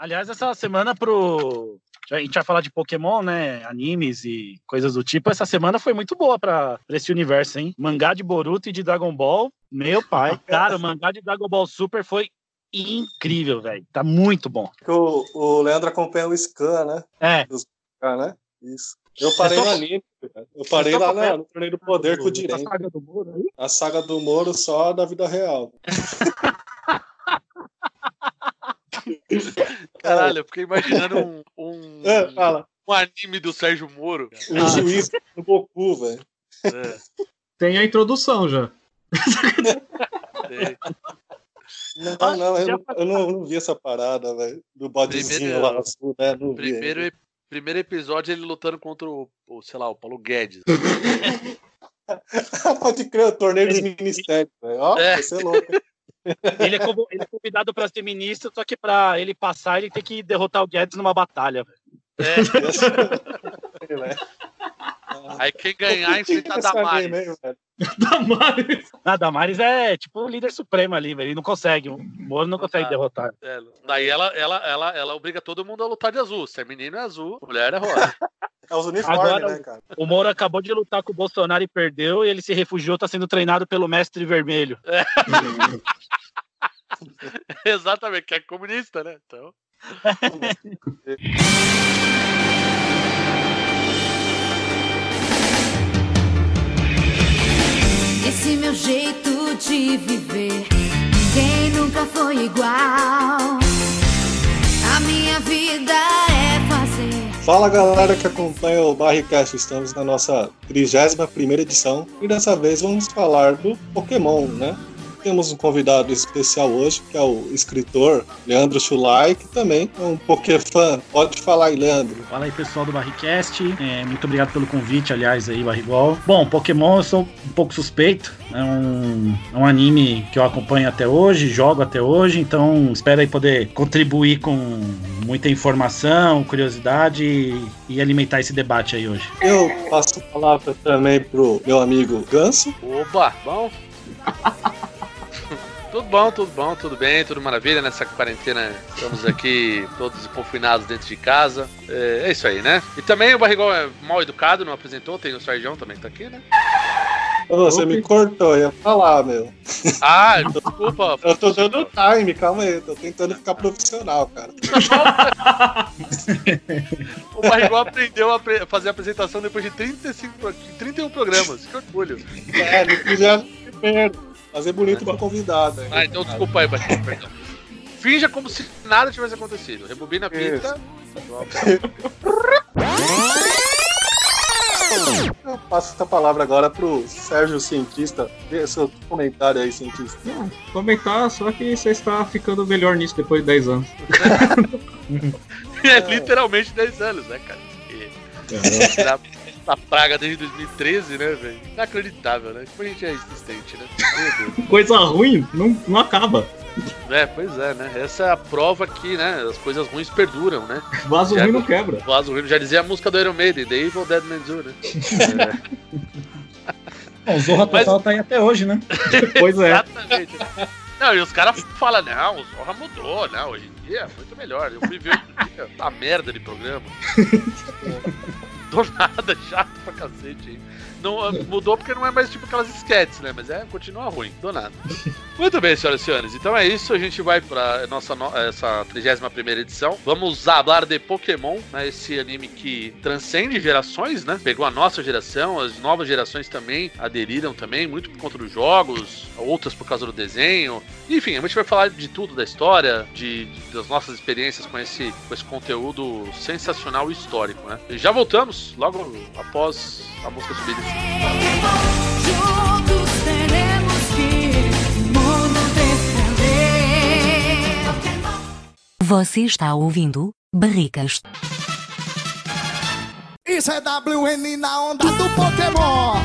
Aliás, essa semana pro. A gente vai falar de Pokémon, né? Animes e coisas do tipo. Essa semana foi muito boa pra, pra esse universo, hein? Mangá de Boruto e de Dragon Ball. Meu pai. Cara, o mangá de Dragon Ball Super foi incrível, velho. Tá muito bom. O, o Leandro acompanha o Scan, né? É. Dos, ah, né? Isso. Eu parei no anime. Eu parei lá na, no Torneio do Poder com o Diren. A saga do Moro aí? A saga do Moro só da vida real. Caralho, eu fiquei imaginando um, um, É, fala. um anime do Sérgio Moro. O juiz do Goku, velho. É, Tem a introdução já. é. Não, não, eu, não- eu não, não vi essa parada, velho. Do bodezinho Primeiro- lá azul, né? Não vi. Primeiro, ep- primeiro episódio ele lutando contra o, o, sei lá, o Paulo Guedes. Pode crer, o torneio dos ministérios, velho. Ó, É. vai ser louco. Ele é, convo- ele é convidado pra ser ministro, só que pra ele passar, ele tem que derrotar o Guedes numa batalha, velho. Aí quem ganhar enfrenta a Damares. mesmo? Damares. A Damares é tipo o líder supremo ali, velho. Ele não consegue. O Moro não consegue Ah. derrotar. É, daí ela, ela, ela, ela obriga todo mundo a lutar de azul. Se é menino é azul, mulher é rosa. É os uniformes, Agora- né, cara? O Moro acabou de lutar com o Bolsonaro e perdeu, e ele se refugiou, tá sendo treinado pelo mestre vermelho. Exatamente, que é comunista, né? Então. Esse meu jeito de viver, ninguém nunca foi igual. A minha vida é. Fala galera que acompanha o Barricast, estamos na nossa 31 edição e dessa vez vamos falar do Pokémon, né? Temos um convidado especial hoje, que é o escritor Leandro Chulai, que também é um Pokéfã. Pode falar aí, Leandro. Fala aí, pessoal do Barricast. É, muito obrigado pelo convite, aliás, aí, Barrigol. Bom, Pokémon eu sou um pouco suspeito. É um, é um anime que eu acompanho até hoje, jogo até hoje, então espero aí poder contribuir com muita informação, curiosidade e, e alimentar esse debate aí hoje. Eu passo a palavra também pro meu amigo Ganso. Opa, bom? Tudo bom, tudo bom, tudo bem, tudo maravilha nessa quarentena. Estamos aqui todos confinados dentro de casa. É, é isso aí, né? E também o Barrigol é mal educado, não apresentou. Tem o Sarjão também que tá aqui, né? Você me cortou, ia falar, meu. Ah, desculpa. Eu tô dando time, calma aí, tô tentando ficar profissional, cara. O Barrigol aprendeu a fazer a apresentação depois de 35, pro- de 31 programas. Que orgulho. É, não quiser perder. Fazer bonito pro convidado. Ah, então desculpa aí, Barrigol, perdão. Finja como se nada tivesse acontecido. Rebobina a fita. Eu passo essa palavra agora pro Sérgio Cientista. Dê seu comentário aí, cientista. Comentar, só que você está ficando melhor nisso depois de 10 anos. É literalmente 10 anos, né, cara? Porque na, na praga desde 2013, né, velho? Inacreditável, né? Como a gente é insistente, né? Coisa ruim não, não acaba. É, pois é, né? Essa é a prova que, né, as coisas ruins perduram, né? Vaso Já- ruim não quebra. O Vaso Ruim já dizia a música do Iron Maiden, The Evil Dead Man Do, né? Bom, o Zorra Mas- Total tá aí até hoje, né? Pois é. Exatamente. Não, e os caras falam, não, o Zorra mudou, não, hoje em dia é muito melhor. Eu fui ver outro dia, tá merda de programa. Do nada, chato pra cacete. hein? Não, ah, mudou porque não é mais tipo aquelas sketches, né? Mas é, continua ruim, do nada. Muito bem, senhoras e senhores. Então é isso, a gente vai pra nossa no- essa 31 edição. Vamos falar de Pokémon, né? Esse anime que transcende gerações, né? Pegou a nossa geração, as novas gerações também aderiram também, muito por conta dos jogos, outras por causa do desenho. Enfim, a gente vai falar de tudo, da história, de, de- das nossas experiências com esse, com esse conteúdo sensacional e histórico, né? E já voltamos, logo após a música subida. Você está ouvindo Barricas. Isso é na onda do Pokémon.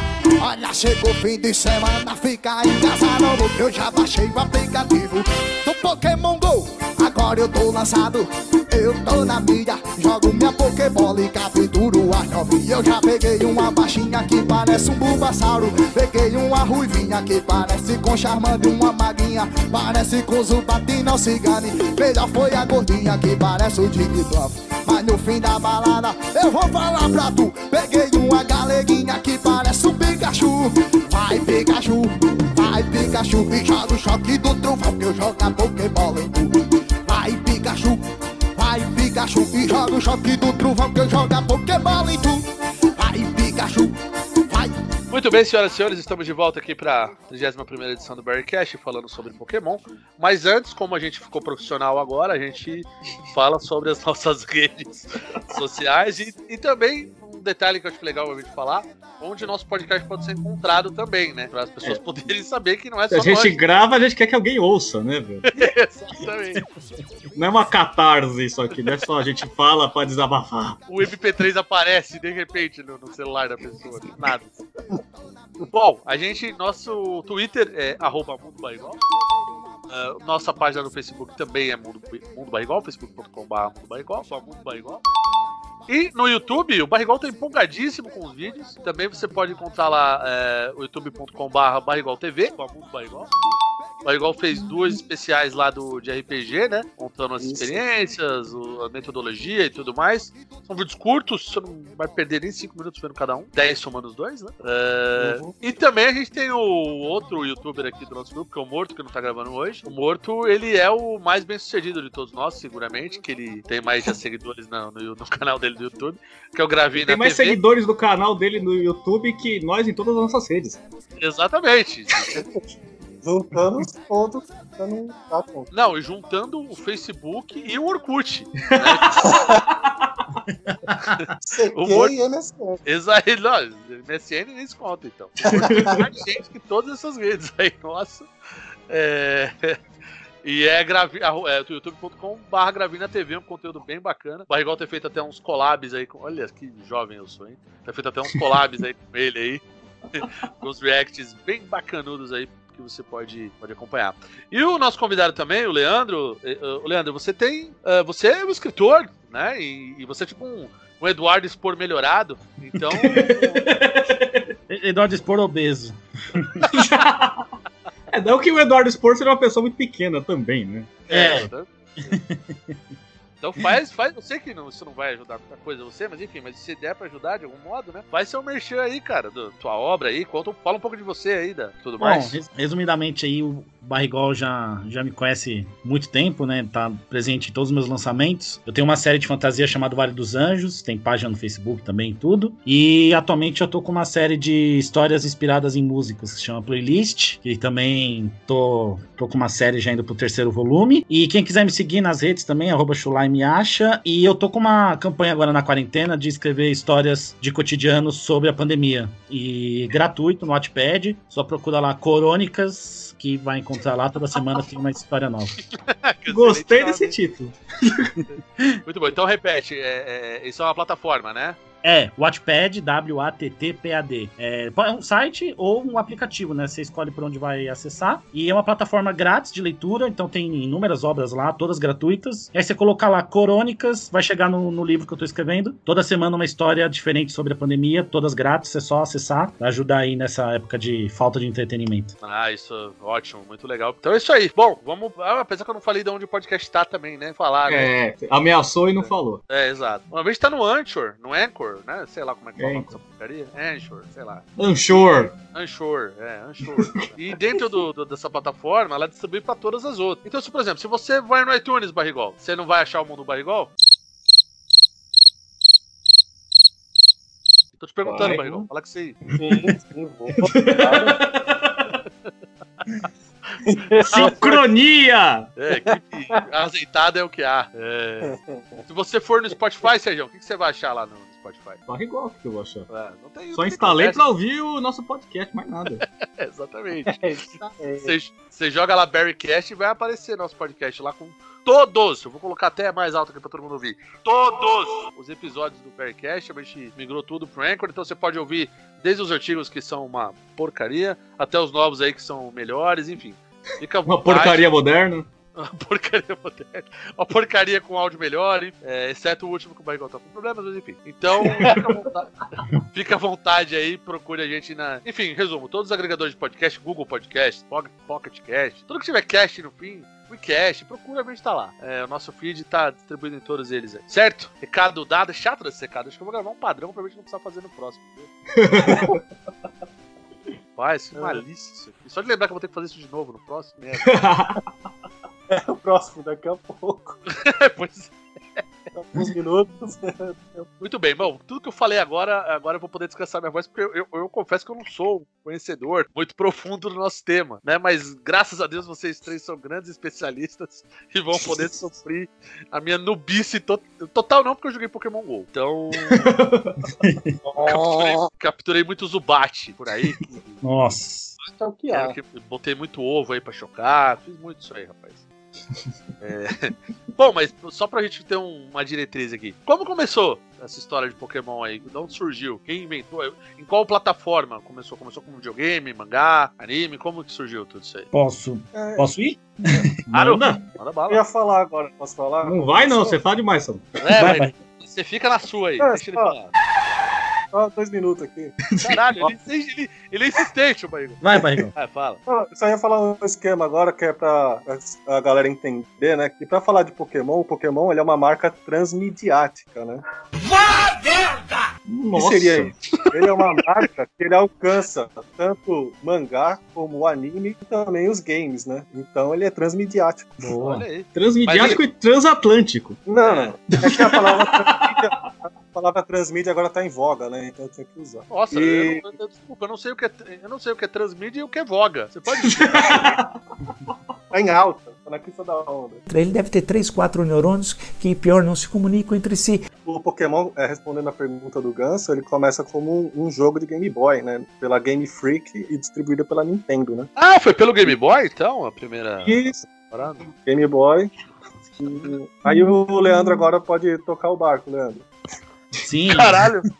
Olha, chegou fim de semana, fica em casa novo. Eu já baixei o aplicativo do Pokémon Go. Agora eu tô lançado, eu tô na mídia. Jogo minha Pokébola e capturo duas novinhas. Eu já peguei uma baixinha que parece um bulbasauro. Peguei uma ruivinha que parece com charmando uma maguinha. Parece com zubatina ou cigane. Melhor foi a gordinha que parece o Dig Mas no fim da balada eu vou falar pra Peguei uma galeguinha que parece um Pikachu. Vai Pikachu, vai Pikachu. E joga o choque do trovão que eu jogo a Pokébola em tu. Vai Pikachu, vai Pikachu. E joga o choque do trovão que eu jogo a Pokébola em tu. Vai Pikachu. Muito bem, senhoras e senhores, estamos de volta aqui para a 31 edição do Barrycast, falando sobre Pokémon. Mas antes, como a gente ficou profissional agora, a gente fala sobre as nossas redes sociais e, e também detalhe que eu acho legal a gente falar, onde nosso podcast pode ser encontrado também, né? Para as pessoas poderem saber que não é Se só a gente nós. grava, a gente quer que alguém ouça, né, velho? Exatamente. Não é uma catarse isso aqui, não é só a gente fala pra desabafar. O MP3 aparece de repente no, no celular da pessoa, nada. Bom, a gente, nosso Twitter é arroba Mundo Barrigol. Ah, nossa página no Facebook também é Mundo, Mundo Barrigol, facebook.com.br Mundo Barrigol, só Mundo Barrigol. E no YouTube, o Barrigol tá empolgadíssimo com os vídeos. Também você pode encontrar lá é, o youtube.com.br Barrigol TV, só Mundo Barrigol. O Barrigol fez duas especiais lá do, de RPG, né? Contando as Isso. experiências, o- a metodologia e tudo mais. São vídeos curtos, você não vai perder nem 5 minutos vendo cada um. 10 somando os dois, né? É, Uhum. E também a gente tem o outro youtuber aqui do nosso grupo, que é o Morto, que não tá gravando hoje. O Morto, ele é o mais bem sucedido de todos nós, seguramente, que ele tem mais já seguidores no, no- no canal dele do YouTube, que é o Gravina Tem mais TV. seguidores do canal dele no YouTube que nós em todas as nossas redes. Exatamente. Juntando os pontos, pra não dar conta. Não, e juntando o Facebook e o Orkut. CQ Humor- e MSN. Exato, não, MSN nem se conta, então. Tem mais gente que todas essas redes aí, nossa. É, E é, gravi... é youtube.com barra Gravina TV, um conteúdo bem bacana. Barrigol ter feito até uns collabs aí com. Olha que jovem eu sou, hein? Ter feito até uns collabs aí com ele aí. com os reacts bem bacanudos aí que você pode, pode acompanhar. E o nosso convidado também, o Leandro. eh, eh, O Leandro, você tem. eh, Você é um escritor, né? E, e você é tipo um, um Eduardo Spor melhorado. Então. Eduardo Spor obeso. É, não que o Eduardo Spor seja uma pessoa muito pequena também, né? É. tá? Então faz, faz. Eu sei que não, isso não vai ajudar muita coisa você, mas enfim, mas se der pra ajudar de algum modo, né? Faz seu merchan aí, cara, da tua obra aí, conta, fala um pouco de você aí, da tudo Bom, mais. res- resumidamente aí, o Barrigol já, já me conhece há muito tempo, né? Tá presente em todos os meus lançamentos. Eu tenho uma série de fantasia chamada Vale dos Anjos, tem página no Facebook também e tudo. E atualmente eu tô com uma série de histórias inspiradas em músicos que se chama Playlist, que também tô, tô com uma série já indo pro terceiro volume. E quem quiser me seguir nas redes também, arroba Chulai me acha. E eu tô com uma campanha agora na quarentena de escrever histórias de cotidiano sobre a pandemia. E gratuito no Wattpad, só procura lá Corônicas, que vai encontrar lá toda semana tem uma história nova. Que Gostei desse título. Muito bom, então repete, é, é, isso é uma plataforma, né? É, Wattpad, W-A-T-T-P-A-D. É é um site ou um aplicativo, né? Você escolhe por onde vai acessar. E é uma plataforma grátis de leitura, então tem inúmeras obras lá, todas gratuitas. E aí você colocar lá Corônicas, vai chegar no, no livro que eu tô escrevendo. Toda semana uma história diferente sobre a pandemia, todas grátis, é só acessar, pra ajudar aí nessa época de falta de entretenimento. Ah, isso, ótimo, muito legal. Então é isso aí. Bom, vamos. Ah, apesar que eu não falei de onde o podcast tá também, né? Falar, né? É, ameaçou e não falou. É, exato. Uma vez tá no Anchor, no Anchor, né? Sei lá como é que fala essa porcaria. Anchor, sei lá. Anchor. Anchor, é, Anchor. e dentro do, do- dessa plataforma, ela distribui pra todas as outras. Então, se, por exemplo, se você vai no iTunes, Barrigol, você não vai achar o mundo Barrigol? Tô te perguntando, Vai. Barrigol. Fala que você. Sim, sim, vou. Sincronia! É, equipe azeitada é o que há. É. Se você for no Spotify, Sérgio, o que, que você vai achar lá no Spotify? Barrigol, o que eu vou achar? É, não tem Só não instalei pra ouvir o nosso podcast, mais nada. Exatamente. Você, joga lá Barrycast e vai aparecer nosso podcast lá com todos. Eu vou colocar até mais alto aqui pra todo mundo ouvir. Todos os episódios do Barrycast. A gente migrou tudo pro Anchor, então você pode ouvir desde os antigos que são uma porcaria até os novos aí que são melhores, enfim. Fica Uma porcaria moderna. Uma porcaria moderna. Uma porcaria com áudio melhor, hein? É, exceto o último que o Barrigol tá com problemas, mas enfim. Então, fica à vontade, fica à vontade aí, procure a gente na. Enfim, resumo: todos os agregadores de podcast, Google Podcast, Pocket Cast, tudo que tiver cast no fim. WeCast, procura a gente tá lá. É, o nosso feed tá distribuído em todos eles aí. Certo? Recado dado. É chato desse recado. Acho que eu vou gravar um padrão pra gente não precisar fazer no próximo. viu? Vai, isso é malícia isso aqui. Só de lembrar que eu vou ter que fazer isso de novo no próximo. Merda. É o próximo daqui a pouco. pois Alguns minutos. Muito bem, bom, tudo que eu falei agora, agora eu vou poder descansar minha voz, porque eu, eu- eu confesso que eu não sou um conhecedor muito profundo do nosso tema, né? Mas graças a Deus vocês três são grandes especialistas e vão poder sofrer a minha nubice to- total, não, porque eu joguei Pokémon GO. Então. capturei, capturei muito Zubat por aí. Nossa. É o que que- botei muito ovo aí pra chocar, fiz muito isso aí, rapaz. É. Bom, mas só pra gente ter um- uma diretriz aqui. Como começou essa história de Pokémon aí? De onde surgiu? Quem inventou? Em qual plataforma começou? Começou como videogame, mangá, anime? Como que surgiu tudo isso aí? Posso, É, posso ir? Claro. Manda. Manda eu bala. ia falar agora, posso falar? Não vai não, você fala demais, Sam. É, Vai, vai. você fica na sua aí. É, Deixa ele falar. Só dois minutos aqui. Caralho, ele, ele, ele é insistente, o Barrigo. Vai, Barrigão. Vai, fala. Eu só ia falar um esquema agora que é pra a galera entender, né? Que pra falar de Pokémon, o Pokémon ele é uma marca transmediática, né? O Nossa. que seria isso? Ele é uma marca que ele alcança tanto mangá como o anime e também os games, né? Então ele é transmediático. Boa. Olha aí. Transmediático e transatlântico. Não, não. É que a palavra transmídia, a palavra transmídia agora tá em voga, né? Então eu tinha que usar. Nossa, E- eu, eu- desculpa, eu não sei o que é, eu não sei o que é transmídia e o que é voga. Você pode Tá em alta, tá na crista da onda. Ele deve ter três, quatro neurônios que, pior, não se comunicam entre si. O Pokémon, é, respondendo a pergunta do Ganso, ele começa como um, um jogo de Game Boy, né? Pela Game Freak e distribuído pela Nintendo, né? Ah, foi pelo Game Boy, então, a primeira Isso, parada? Game Boy. E- Aí o Leandro agora pode tocar o barco, Leandro. Sim. Caralho,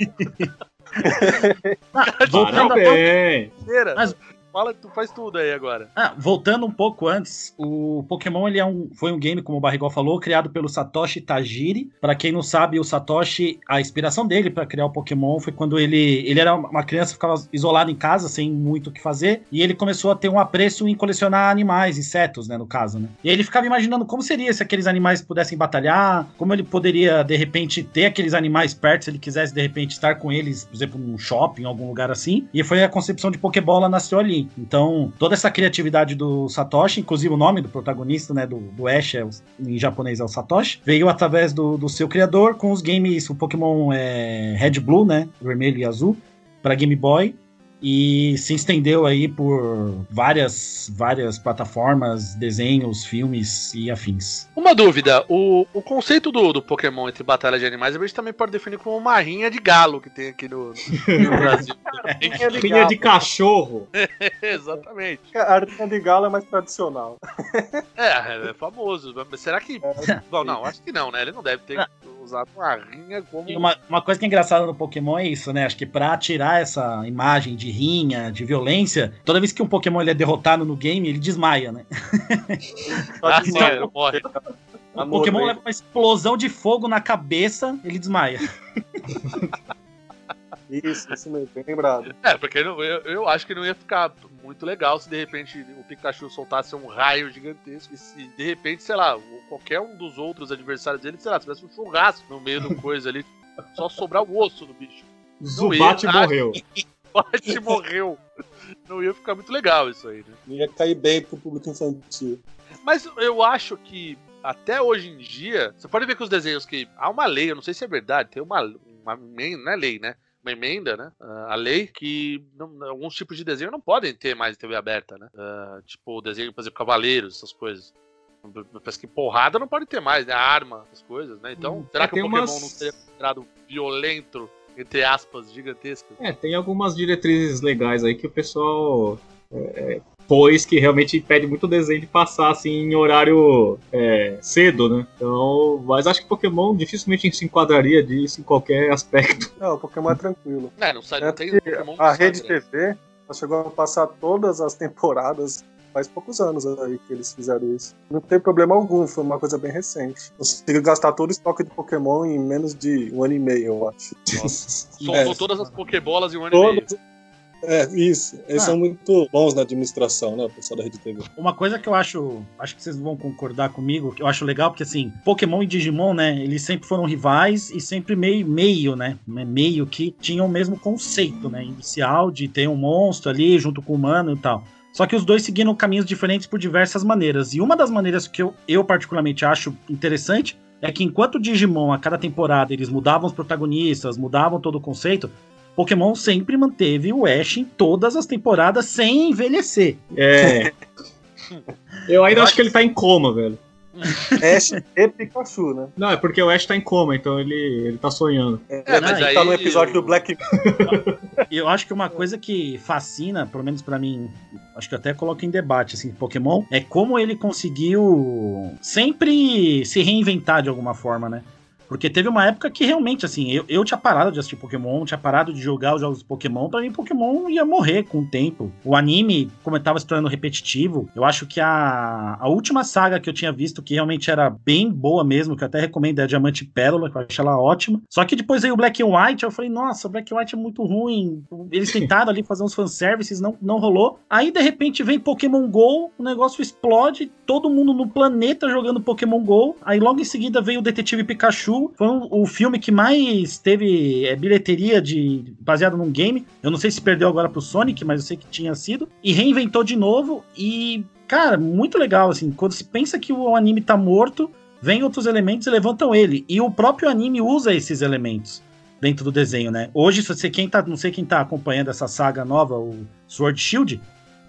Voltando, a-. Mas- Fala, tu faz tudo aí agora. ah, voltando um pouco antes, o Pokémon ele é um, foi um game, como o Barrigol falou, criado pelo Satoshi Tajiri. Pra quem não sabe, o Satoshi, a inspiração dele pra criar o Pokémon foi quando ele, ele era uma criança, ficava isolado em casa, sem muito o que fazer, e ele começou a ter um apreço em colecionar animais, insetos, né, no caso, né? E ele ficava imaginando como seria se aqueles animais pudessem batalhar, como ele poderia, de repente, ter aqueles animais perto, se ele quisesse, de repente, estar com eles, por exemplo, num shopping, algum lugar assim. E foi a concepção de Pokébola nasceu ali. Então, toda essa criatividade do Satoshi, inclusive o nome do protagonista, né, do, do Ash, é em japonês é o Satoshi, veio através do, do seu criador com os games, o Pokémon é, Red Blue, né, vermelho e azul, para Game Boy. E se estendeu aí por várias, várias plataformas, desenhos, filmes e afins. Uma dúvida, o, o conceito do, do Pokémon entre batalha de animais a gente também pode definir como uma rinha de galo que tem aqui no, no Brasil. Filha de cachorro. Exatamente. A rinha de galo é mais tradicional. É, é famoso. Será que. Bom, não, acho que não, né? Ele não deve ter usado uma rinha como. E uma, uma coisa que é engraçada no Pokémon é isso, né? Acho que pra tirar essa imagem de rinha, de violência, toda vez que um Pokémon ele é derrotado no game, ele desmaia, né? Ah, sim, ele morre. O Amor, Pokémon bem. leva uma explosão de fogo na cabeça, ele desmaia. Isso, isso mesmo, bem lembrado. É, porque não- eu, eu acho que não ia ficar muito legal se de repente o Pikachu soltasse um raio gigantesco e se de repente, sei lá, qualquer um dos outros adversários dele, sei lá, tivesse um churrasco no meio do coisa ali, só sobrar o osso do bicho. Zubat ia- morreu. Bate morreu. Não ia ficar muito legal isso aí, né? Ia cair bem pro público infantil. Mas eu acho que até hoje em dia, você pode ver que os desenhos que. Há uma lei, eu não sei se é verdade, tem uma, uma não é lei, né? Uma emenda, né? A lei que não- alguns tipos de desenho não podem ter mais TV aberta, né? Ah, tipo, desenho, por exemplo, Cavaleiros, essas coisas. Parece que porrada não pode ter mais, né? Arma, essas coisas, né? Então, Hum, será é, que o Pokémon umas- não seria considerado violento, entre aspas, gigantesco? É, tem algumas diretrizes legais aí que o pessoal é, pôs que realmente impede muito o desenho de passar assim em horário é, cedo, né? Então, mas acho que Pokémon dificilmente se enquadraria disso em qualquer aspecto. Não, o Pokémon é tranquilo. É, não sai, É não tem Pokémon que a sai, Rede né? TV ela chegou a passar todas as temporadas faz poucos anos aí que eles fizeram isso. Não tem problema algum, foi uma coisa bem recente. Conseguiram gastar todo o estoque de Pokémon em menos de um ano e meio, eu acho. Soltou É. todas as Pokébolas em um ano e meio. É, isso. Eles Ah. são muito bons na administração, né, o pessoal da Rede TV. Uma coisa que eu acho, acho que vocês vão concordar comigo, que eu acho legal, porque assim, Pokémon e Digimon, né, eles sempre foram rivais e sempre meio, meio, né, meio que tinham o mesmo conceito, né, inicial de ter um monstro ali junto com o humano e tal. Só que os dois seguiram caminhos diferentes por diversas maneiras. E uma das maneiras que eu, eu particularmente acho interessante é que enquanto Digimon, a cada temporada, eles mudavam os protagonistas, mudavam todo o conceito, Pokémon sempre manteve o Ash em todas as temporadas sem envelhecer. É. Eu ainda acho que ele tá em coma, velho. Ash e Pikachu, né? Não, é porque o Ash tá em coma, então ele, ele tá sonhando. É, mas ele aí. tá no episódio o- do Black E eu acho que uma coisa que fascina, pelo menos pra mim, acho que eu até coloco em debate assim, Pokémon, é como ele conseguiu sempre se reinventar de alguma forma, né? Porque teve uma época que realmente, assim, eu, eu tinha parado de assistir Pokémon, tinha parado de jogar os jogos de Pokémon, pra mim Pokémon ia morrer com o tempo. O anime, como tava se tornando repetitivo, eu acho que a, a última saga que eu tinha visto, que realmente era bem boa mesmo, que eu até recomendo, é a Diamante e Pérola, que eu acho ela ótima. Só que depois veio o Black and White, eu falei, nossa, Black and White é muito ruim. Eles tentaram ali fazer uns fanservices, não, não rolou. Aí, de repente, vem Pokémon GO, o negócio explode, todo mundo no planeta jogando Pokémon GO. Aí, logo em seguida, veio o Detetive Pikachu. Foi um- o filme que mais teve é, bilheteria de baseado num game. Eu não sei se perdeu agora pro Sonic, mas eu sei que tinha sido. E reinventou de novo. E, cara, muito legal, assim. Quando se pensa que o anime tá morto, vem outros elementos e levantam ele. E o próprio anime usa esses elementos dentro do desenho, né? Hoje, se você quem tá, não sei quem tá acompanhando essa saga nova, o Sword Shield,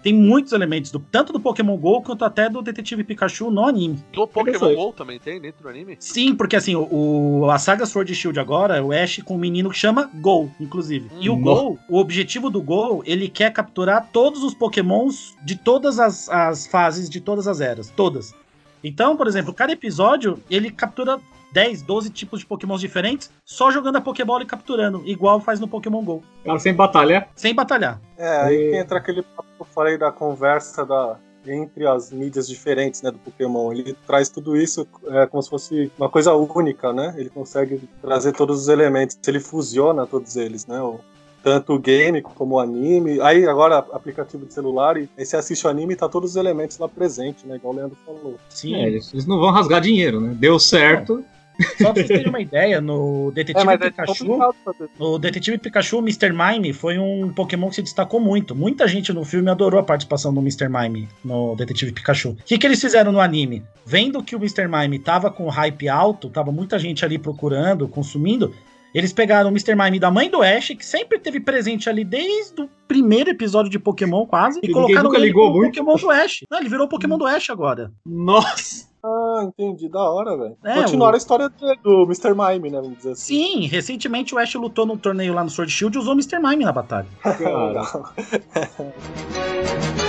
tem muitos elementos do tanto do Pokémon Go quanto até do Detetive Pikachu no anime. Do Pokémon. GO também tem dentro do anime? Sim, porque assim, o, o- a saga Sword Shield agora, o Ash com um menino que chama Go, inclusive. E o Hum. Go, o objetivo do Go, ele quer capturar todos os Pokémons de todas as, as fases, de todas as eras. Todas. Então, por exemplo, cada episódio, ele captura 10, 12 tipos de Pokémons diferentes, só jogando a Pokébola e capturando, igual faz no Pokémon GO. Cara, sem batalhar. Sem batalhar. É, aí E- que entra aquele papo que eu falei da conversa da, entre as mídias diferentes né, do Pokémon. Ele traz tudo isso é, como se fosse uma coisa única, né? Ele consegue trazer todos os elementos, ele fusiona todos eles, né? O- tanto o game como o anime. Aí agora aplicativo de celular, e aí você assiste o anime e tá todos os elementos lá presentes, né? Igual o Leandro falou. Sim. É, eles, eles não vão rasgar dinheiro, né? Deu certo. Só pra vocês terem uma ideia, no Detetive É, é Pikachu. complicado fazer. O Detetive Pikachu, o Mr. Mime, foi um Pokémon que se destacou muito. Muita gente no filme adorou a participação do Mr. Mime no Detetive Pikachu. O que, que eles fizeram no anime? Vendo que o Mr. Mime tava com hype alto, tava muita gente ali procurando, consumindo, eles pegaram o Mr. Mime da mãe do Ash, que sempre teve presente ali desde o primeiro episódio de Pokémon, quase, e ninguém colocaram nunca ele ligou como muito. Pokémon do Ash. Não, ele virou o Pokémon do Ash agora. Nossa! Ah, entendi. Da hora, velho. É, Continuaram o- a história do, Mr. Mime, né? Vamos dizer assim. Sim, recentemente o Ash lutou num torneio lá no Sword Shield e usou o Mr. Mime na batalha. Cara.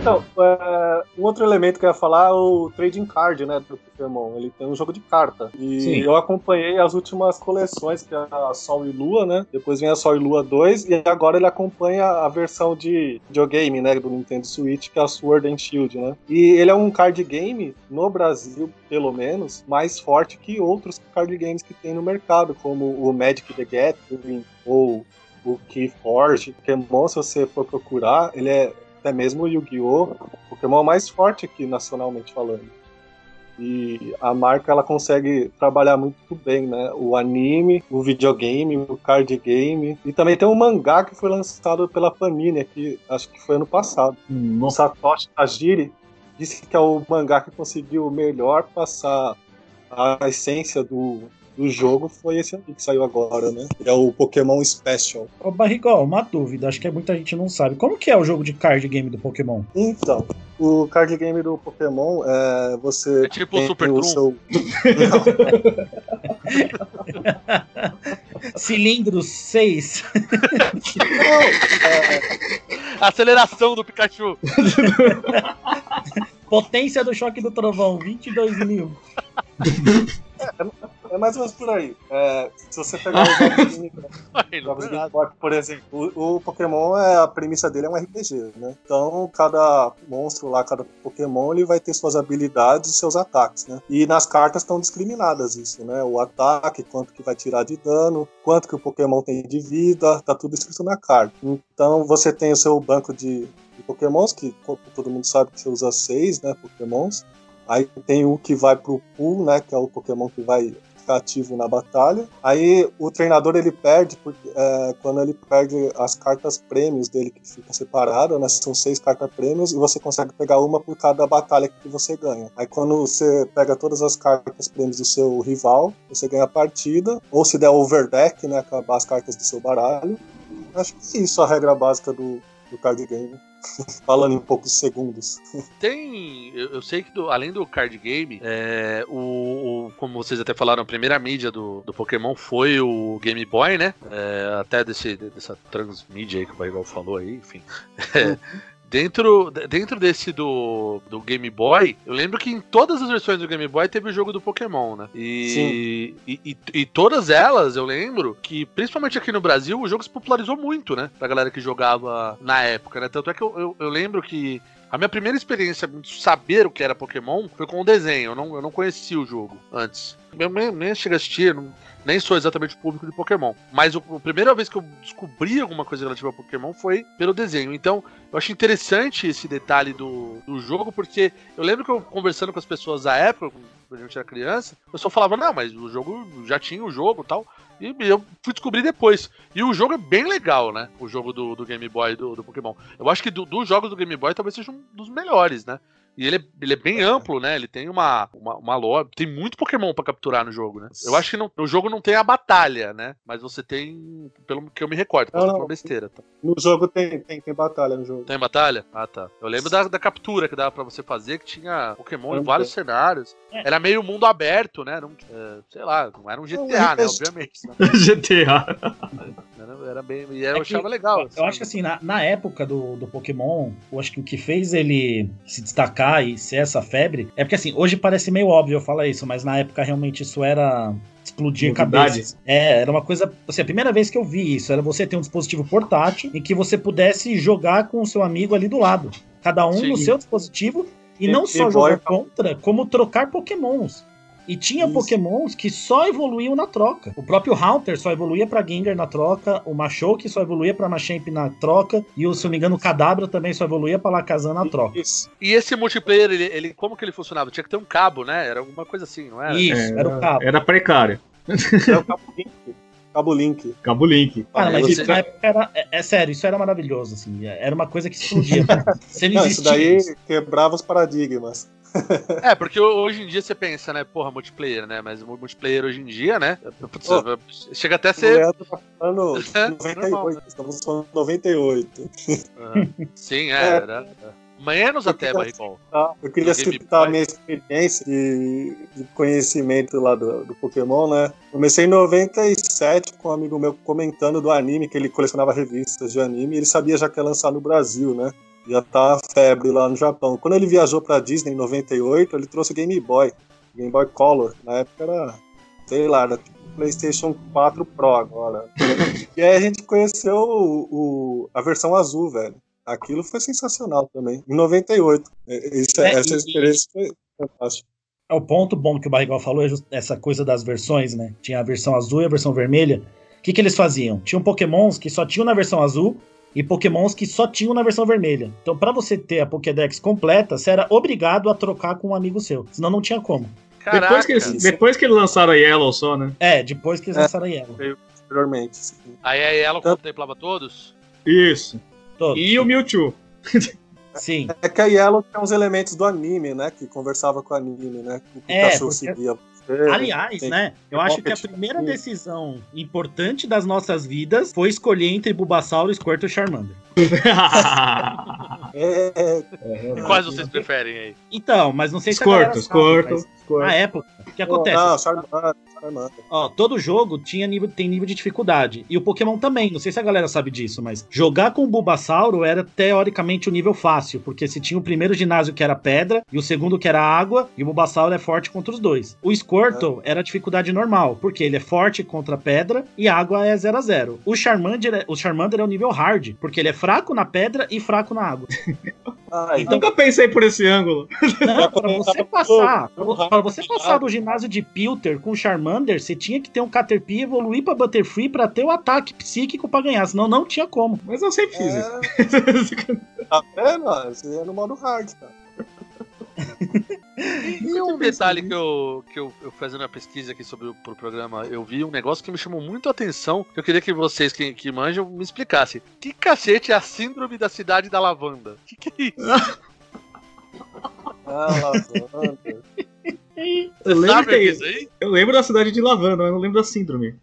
Então, é, um outro elemento que eu ia falar é o trading card, né, do Pokémon. Ele tem um jogo de carta. E Sim. eu acompanhei as últimas coleções, que é a Sol e Lua, né? Depois vem a Sol e Lua 2, e agora ele acompanha a versão de videogame, né, do Nintendo Switch, que é a Sword and Shield, né? E ele é um card game, no Brasil, pelo menos, mais forte que outros card games que tem no mercado, como o Magic the Gathering ou o Keyforge. Pokémon, se você for procurar, ele é até mesmo o Yu-Gi-Oh! Pokémon mais forte aqui, nacionalmente falando. E a marca ela consegue trabalhar muito bem, né? O anime, o videogame, o card game. E também tem um mangá que foi lançado pela Panini aqui, acho que foi ano passado. O Nossa. Satoshi Tajiri disse que é o mangá que conseguiu melhor passar a essência do, do jogo foi esse aqui que saiu agora, né? É o Pokémon Special. Ô Barrigol, uma dúvida, acho que muita gente não sabe. Como que é o jogo de card game do Pokémon? Então, o card game do Pokémon é você É tipo o Super o seu Cilindro 6. Não, é, Aceleração do Pikachu. Potência do choque do trovão, 22 mil. é mais ou menos por aí. É, se você pegar os jogos de, é de. Game Boy, por exemplo, o, o Pokémon, é, a premissa dele é um RPG, né? Então, cada monstro lá, cada Pokémon, ele vai ter suas habilidades e seus ataques, né? E nas cartas estão discriminadas isso, né? O ataque, quanto que vai tirar de dano, quanto que o Pokémon tem de vida, tá tudo escrito na carta. Então, você tem o seu banco de, de Pokémons, que todo mundo sabe que você usa seis, né? Pokémons. Aí tem o que vai pro pool, né? Que é o Pokémon que vai ficar ativo na batalha. Aí o treinador ele perde porque, é, quando ele perde as cartas prêmios dele que fica separada, né? São seis cartas prêmios e você consegue pegar uma por cada batalha que você ganha. Aí quando você pega todas as cartas prêmios do seu rival, você ganha a partida. Ou se der overdeck, né? Acabar as cartas do seu baralho. Acho que é isso a regra básica do, do card game. Falando em poucos segundos. Tem. Eu, sei que do- além do card game, é, o, o- Como vocês até falaram, a primeira mídia do, do Pokémon foi o Game Boy, né? É, até desse, dessa transmídia aí que o Barrigal falou aí, enfim. É, Dentro, dentro desse do, do Game Boy, eu lembro que em todas as versões do Game Boy teve o jogo do Pokémon, né? E, e, e, e todas elas, eu lembro que, principalmente aqui no Brasil, o jogo se popularizou muito, né? Pra galera que jogava na época, né? Tanto é que eu, eu, eu lembro que a minha primeira experiência de saber o que era Pokémon foi com o desenho. Eu não, eu não conhecia o jogo antes. Eu nem, nem cheguei a assistir, não- nem sou exatamente o público de Pokémon. Mas o- a primeira vez que eu descobri alguma coisa relativa a Pokémon foi pelo desenho. Então, eu acho interessante esse detalhe do, do jogo, porque eu lembro que eu conversando com as pessoas da época, quando a gente era criança, o pessoal falava, não, mas o jogo já tinha o jogo e tal. E eu fui descobrir depois. E o jogo é bem legal, né? O jogo do, do Game Boy do, do Pokémon. Eu acho que do- dos jogos do Game Boy talvez seja um dos melhores, né? E ele é, ele é bem amplo, né? Ele tem uma, uma, uma lore. Tem muito Pokémon pra capturar no jogo, né? Eu acho que não, no jogo não tem a batalha, né? Mas você tem, pelo que eu me recordo, Não, uma besteira, tá? No jogo tem, tem, tem batalha no jogo. Tem batalha? Ah, tá. Eu lembro da, da captura que dava pra você fazer, que tinha Pokémon em vários cenários. É. Era meio mundo aberto, né? Era um, é, sei lá, não era um GTA, né? Obviamente. né? GTA. Era, era bem. E eu É que achava legal. Eu acho que assim, na, na época do, do Pokémon, eu acho que o que fez ele se destacar e ser essa febre é porque assim, hoje parece meio óbvio eu falar isso, mas na época realmente isso era explodir cabeças. É, era uma coisa. Assim, a primeira vez que eu vi isso era você ter um dispositivo portátil em que você pudesse jogar com o seu amigo ali do lado. Cada um Sim. no seu dispositivo. E E- não e só jogar contra, como trocar pokémons. E tinha Isso. pokémons que só evoluíam na troca. O próprio Haunter só evoluía pra Gengar na troca, o Machoke só evoluía pra Machamp na troca, e o, se eu não me engano, o Kadabra também só evoluía pra Lakazan na troca. Isso. E esse multiplayer, ele, ele- como que ele funcionava? Tinha que ter um cabo, né? Era alguma coisa assim, não era? Isso, É, era o cabo. Era precário. É o Cabo Link. Cabo Link. Cabo Link. Cara, mas isso na época era. É, é sério, isso era maravilhoso, assim. Era uma coisa que explodia. Não, Não, isso daí quebrava os paradigmas. É, porque hoje em dia você pensa, né? Porra, multiplayer, né? Mas multiplayer hoje em dia, né? putz, Ô. chega até a O ser. Leandro tá falando É, 98. normal, né? Estamos falando 98. Aham. Sim, é, É. era. Menos Eu até, Barricol. Eu queria citar a minha experiência de, de conhecimento lá do, do Pokémon, né? Comecei em 97 com um amigo meu comentando do anime, que ele colecionava revistas de anime, e ele sabia já que ia lançar no Brasil, né? Já tá febre lá no Japão. Quando ele viajou pra Disney em 98, ele trouxe o Game Boy, Game Boy Color. Na época era, sei lá, era tipo PlayStation 4 Pro agora. e aí a gente conheceu o- o- a versão azul, velho. Aquilo foi sensacional também. Em 98. É, Isso, É, essa e- experiência foi fantástica. É o ponto bom que o Barrigal falou, é essa coisa das versões, né? Tinha a versão azul e a versão vermelha. O que, que eles faziam? Tinham pokémons que só tinham na versão azul e pokémons que só tinham na versão vermelha. Então, pra você ter a Pokédex completa, você era obrigado a trocar com um amigo seu. Senão não tinha como. Caraca, Depois que, eles, depois que eles lançaram a Yellow só, né? É, depois que eles É. lançaram a Yellow. Anteriormente. sim. aí a ela contemplava todos? Isso. Todos. E o Mewtwo. Sim. É que a Yellow tem uns elementos do anime, né? Que conversava com o anime, né? O É, Pikachu porque- seguia você. Aliás, tem- né? Eu acho que a primeira decisão importante das nossas vidas foi escolher entre Bulbasaur, Squirtle e Charmander. É, é, E quais vocês preferem aí? Então, mas não sei se a Squirtle, sabe, Squirtle, Squirtle. Na época, o que acontece? Não, Charmander, Charmander. Ó, todo jogo tinha nível, tem nível de dificuldade. E o Pokémon também. Não sei se a galera sabe disso, mas jogar com o Bulbasauro era teoricamente o nível fácil, porque se tinha o primeiro ginásio que era pedra e o segundo que era água, e o Bulbasauro é forte contra os dois. O Squirtle Squirtle era a dificuldade normal, porque ele é forte contra pedra e água é 0 a 0 O Charmander, é- o Charmander é o nível hard, porque ele é fraco na pedra e fraco na água. Ah, então, Nunca pensei por esse ângulo. Não, pra você passar, pra você passar do ginásio de Pilter com Charmander, você tinha que ter um Caterpie e evoluir pra Butterfree pra ter o ataque psíquico pra ganhar, senão não tinha como. Mas eu sempre fiz isso. é, tá vendo? Esse é no modo hard, cara. E um detalhe que eu, que eu, eu fazendo a pesquisa aqui sobre o pro programa, eu vi um negócio que me chamou muito a atenção. que Eu queria que vocês que, que manjam me explicassem. Que cacete é a síndrome da cidade da lavanda? Que que é isso? Ah, lavanda. Eu lembro, Sabe o que é que- isso aí? eu lembro da cidade de Lavanda, mas não lembro da síndrome.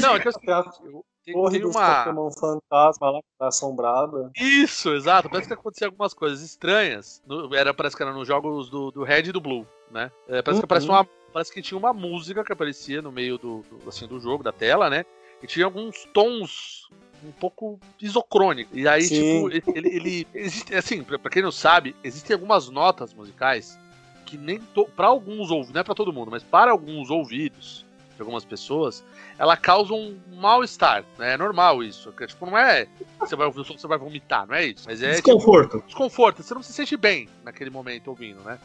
Não, é que eu, Tem a tem, uma. Pokémon fantasma lá que tá assombrada. Isso, exato. Parece que acontecia algumas coisas estranhas. No- era, parece que era nos jogos do, do Red e do Blue, né? É, parece, que Uhum. aparecia uma, parece que tinha uma música que aparecia no meio do, do- assim, do jogo, da tela, né? E tinha alguns tons um pouco isocrônicos. E aí, Sim. tipo, ele. ele existe, assim, pra, pra quem não sabe, existem algumas notas musicais que nem to, para alguns ouvidos, não é pra todo mundo, mas para alguns ouvidos de algumas pessoas, ela causa um mal-estar, né? É normal isso. que, Tipo, não é você vai ouvir o som, você vai vomitar, não é isso. Mas é tipo, Desconforto. desconforto. Você não se sente bem naquele momento ouvindo, né?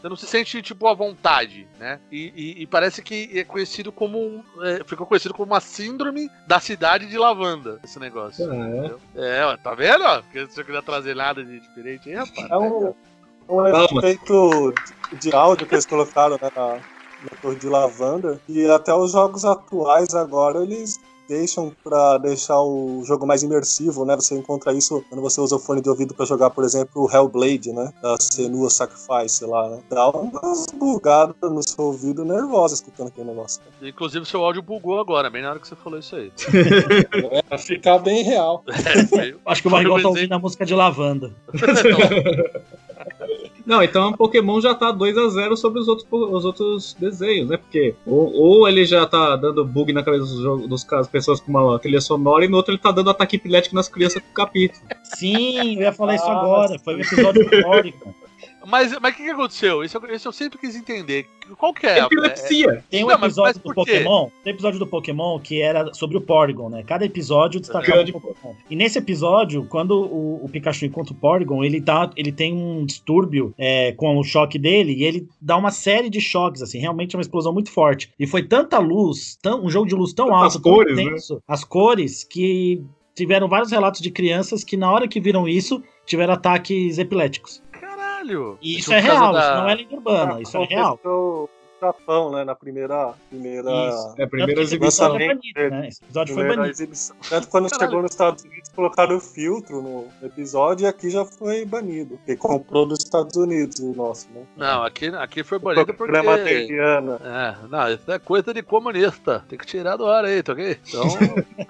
Você não se sente, tipo, à vontade, né? E, e- e parece que é conhecido como. um- é, ficou conhecido como uma síndrome da cidade de lavanda, esse negócio. Ah, é? É, ó, tá vendo? ó? Porque se eu quiser trazer nada de diferente aí, rapaz. É um, um Calma. efeito de áudio que eles colocaram né, na, na Torre de Lavanda. E até os jogos atuais agora eles deixam pra deixar o jogo mais imersivo, né? Você encontra isso quando você usa o fone de ouvido pra jogar, por exemplo, o Hellblade, né? Da Senua Sacrifice, sei lá, né? Dá umas bugadas no seu ouvido nervosa escutando aquele negócio. cara. Inclusive, seu áudio bugou agora, bem na hora que você falou isso aí. É, pra ficar bem real. É, Acho que o Barrigol tá ouvindo a música de lavanda. Não, então o Pokémon já tá 2 a 0 sobre os outros, os outros desenhos, né? Porque ou, ou ele já tá dando bug na cabeça dos, jogos- dos caras, pessoas com uma trilha sonora, e no outro ele tá dando ataque epilético nas crianças com capítulo. Sim, eu ia falar isso Ah, agora. Foi o episódio do Mas mas o que, que aconteceu? Isso, eu- isso eu sempre quis entender. Qual que é? Epilepsia! Tem um Não, mas- episódio mas do por quê? Pokémon. Tem um episódio do Pokémon que era sobre o Porygon, né? Cada episódio destacava Grande um Pokémon. E nesse episódio, quando o, o Pikachu encontra o Porygon, ele, tá, ele tem um distúrbio é, com o choque dele e ele dá uma série de choques, assim. Realmente é uma explosão muito forte. E foi tanta luz, tão, um jogo de luz tão As alto, tão cores, né? intenso, as cores, que tiveram vários relatos de crianças que na hora que viram isso, tiveram ataques epiléticos. Caralho! E isso é causa real, da- isso não é lenda urbana, isso é real. Japão, né? Na primeira. primeira Isso. É a primeira exibição. episódio banido, né? Esse episódio foi banido. exibição. Tanto quando Caralho. chegou nos Estados Unidos, colocaram o filtro no episódio e aqui já foi banido. Porque comprou dos Estados Unidos o nosso, né? Não, aqui, aqui foi banido porque. Programa Terriana. É, não, isso é coisa de comunista. Tem que tirar do ar aí, tá ok? Então,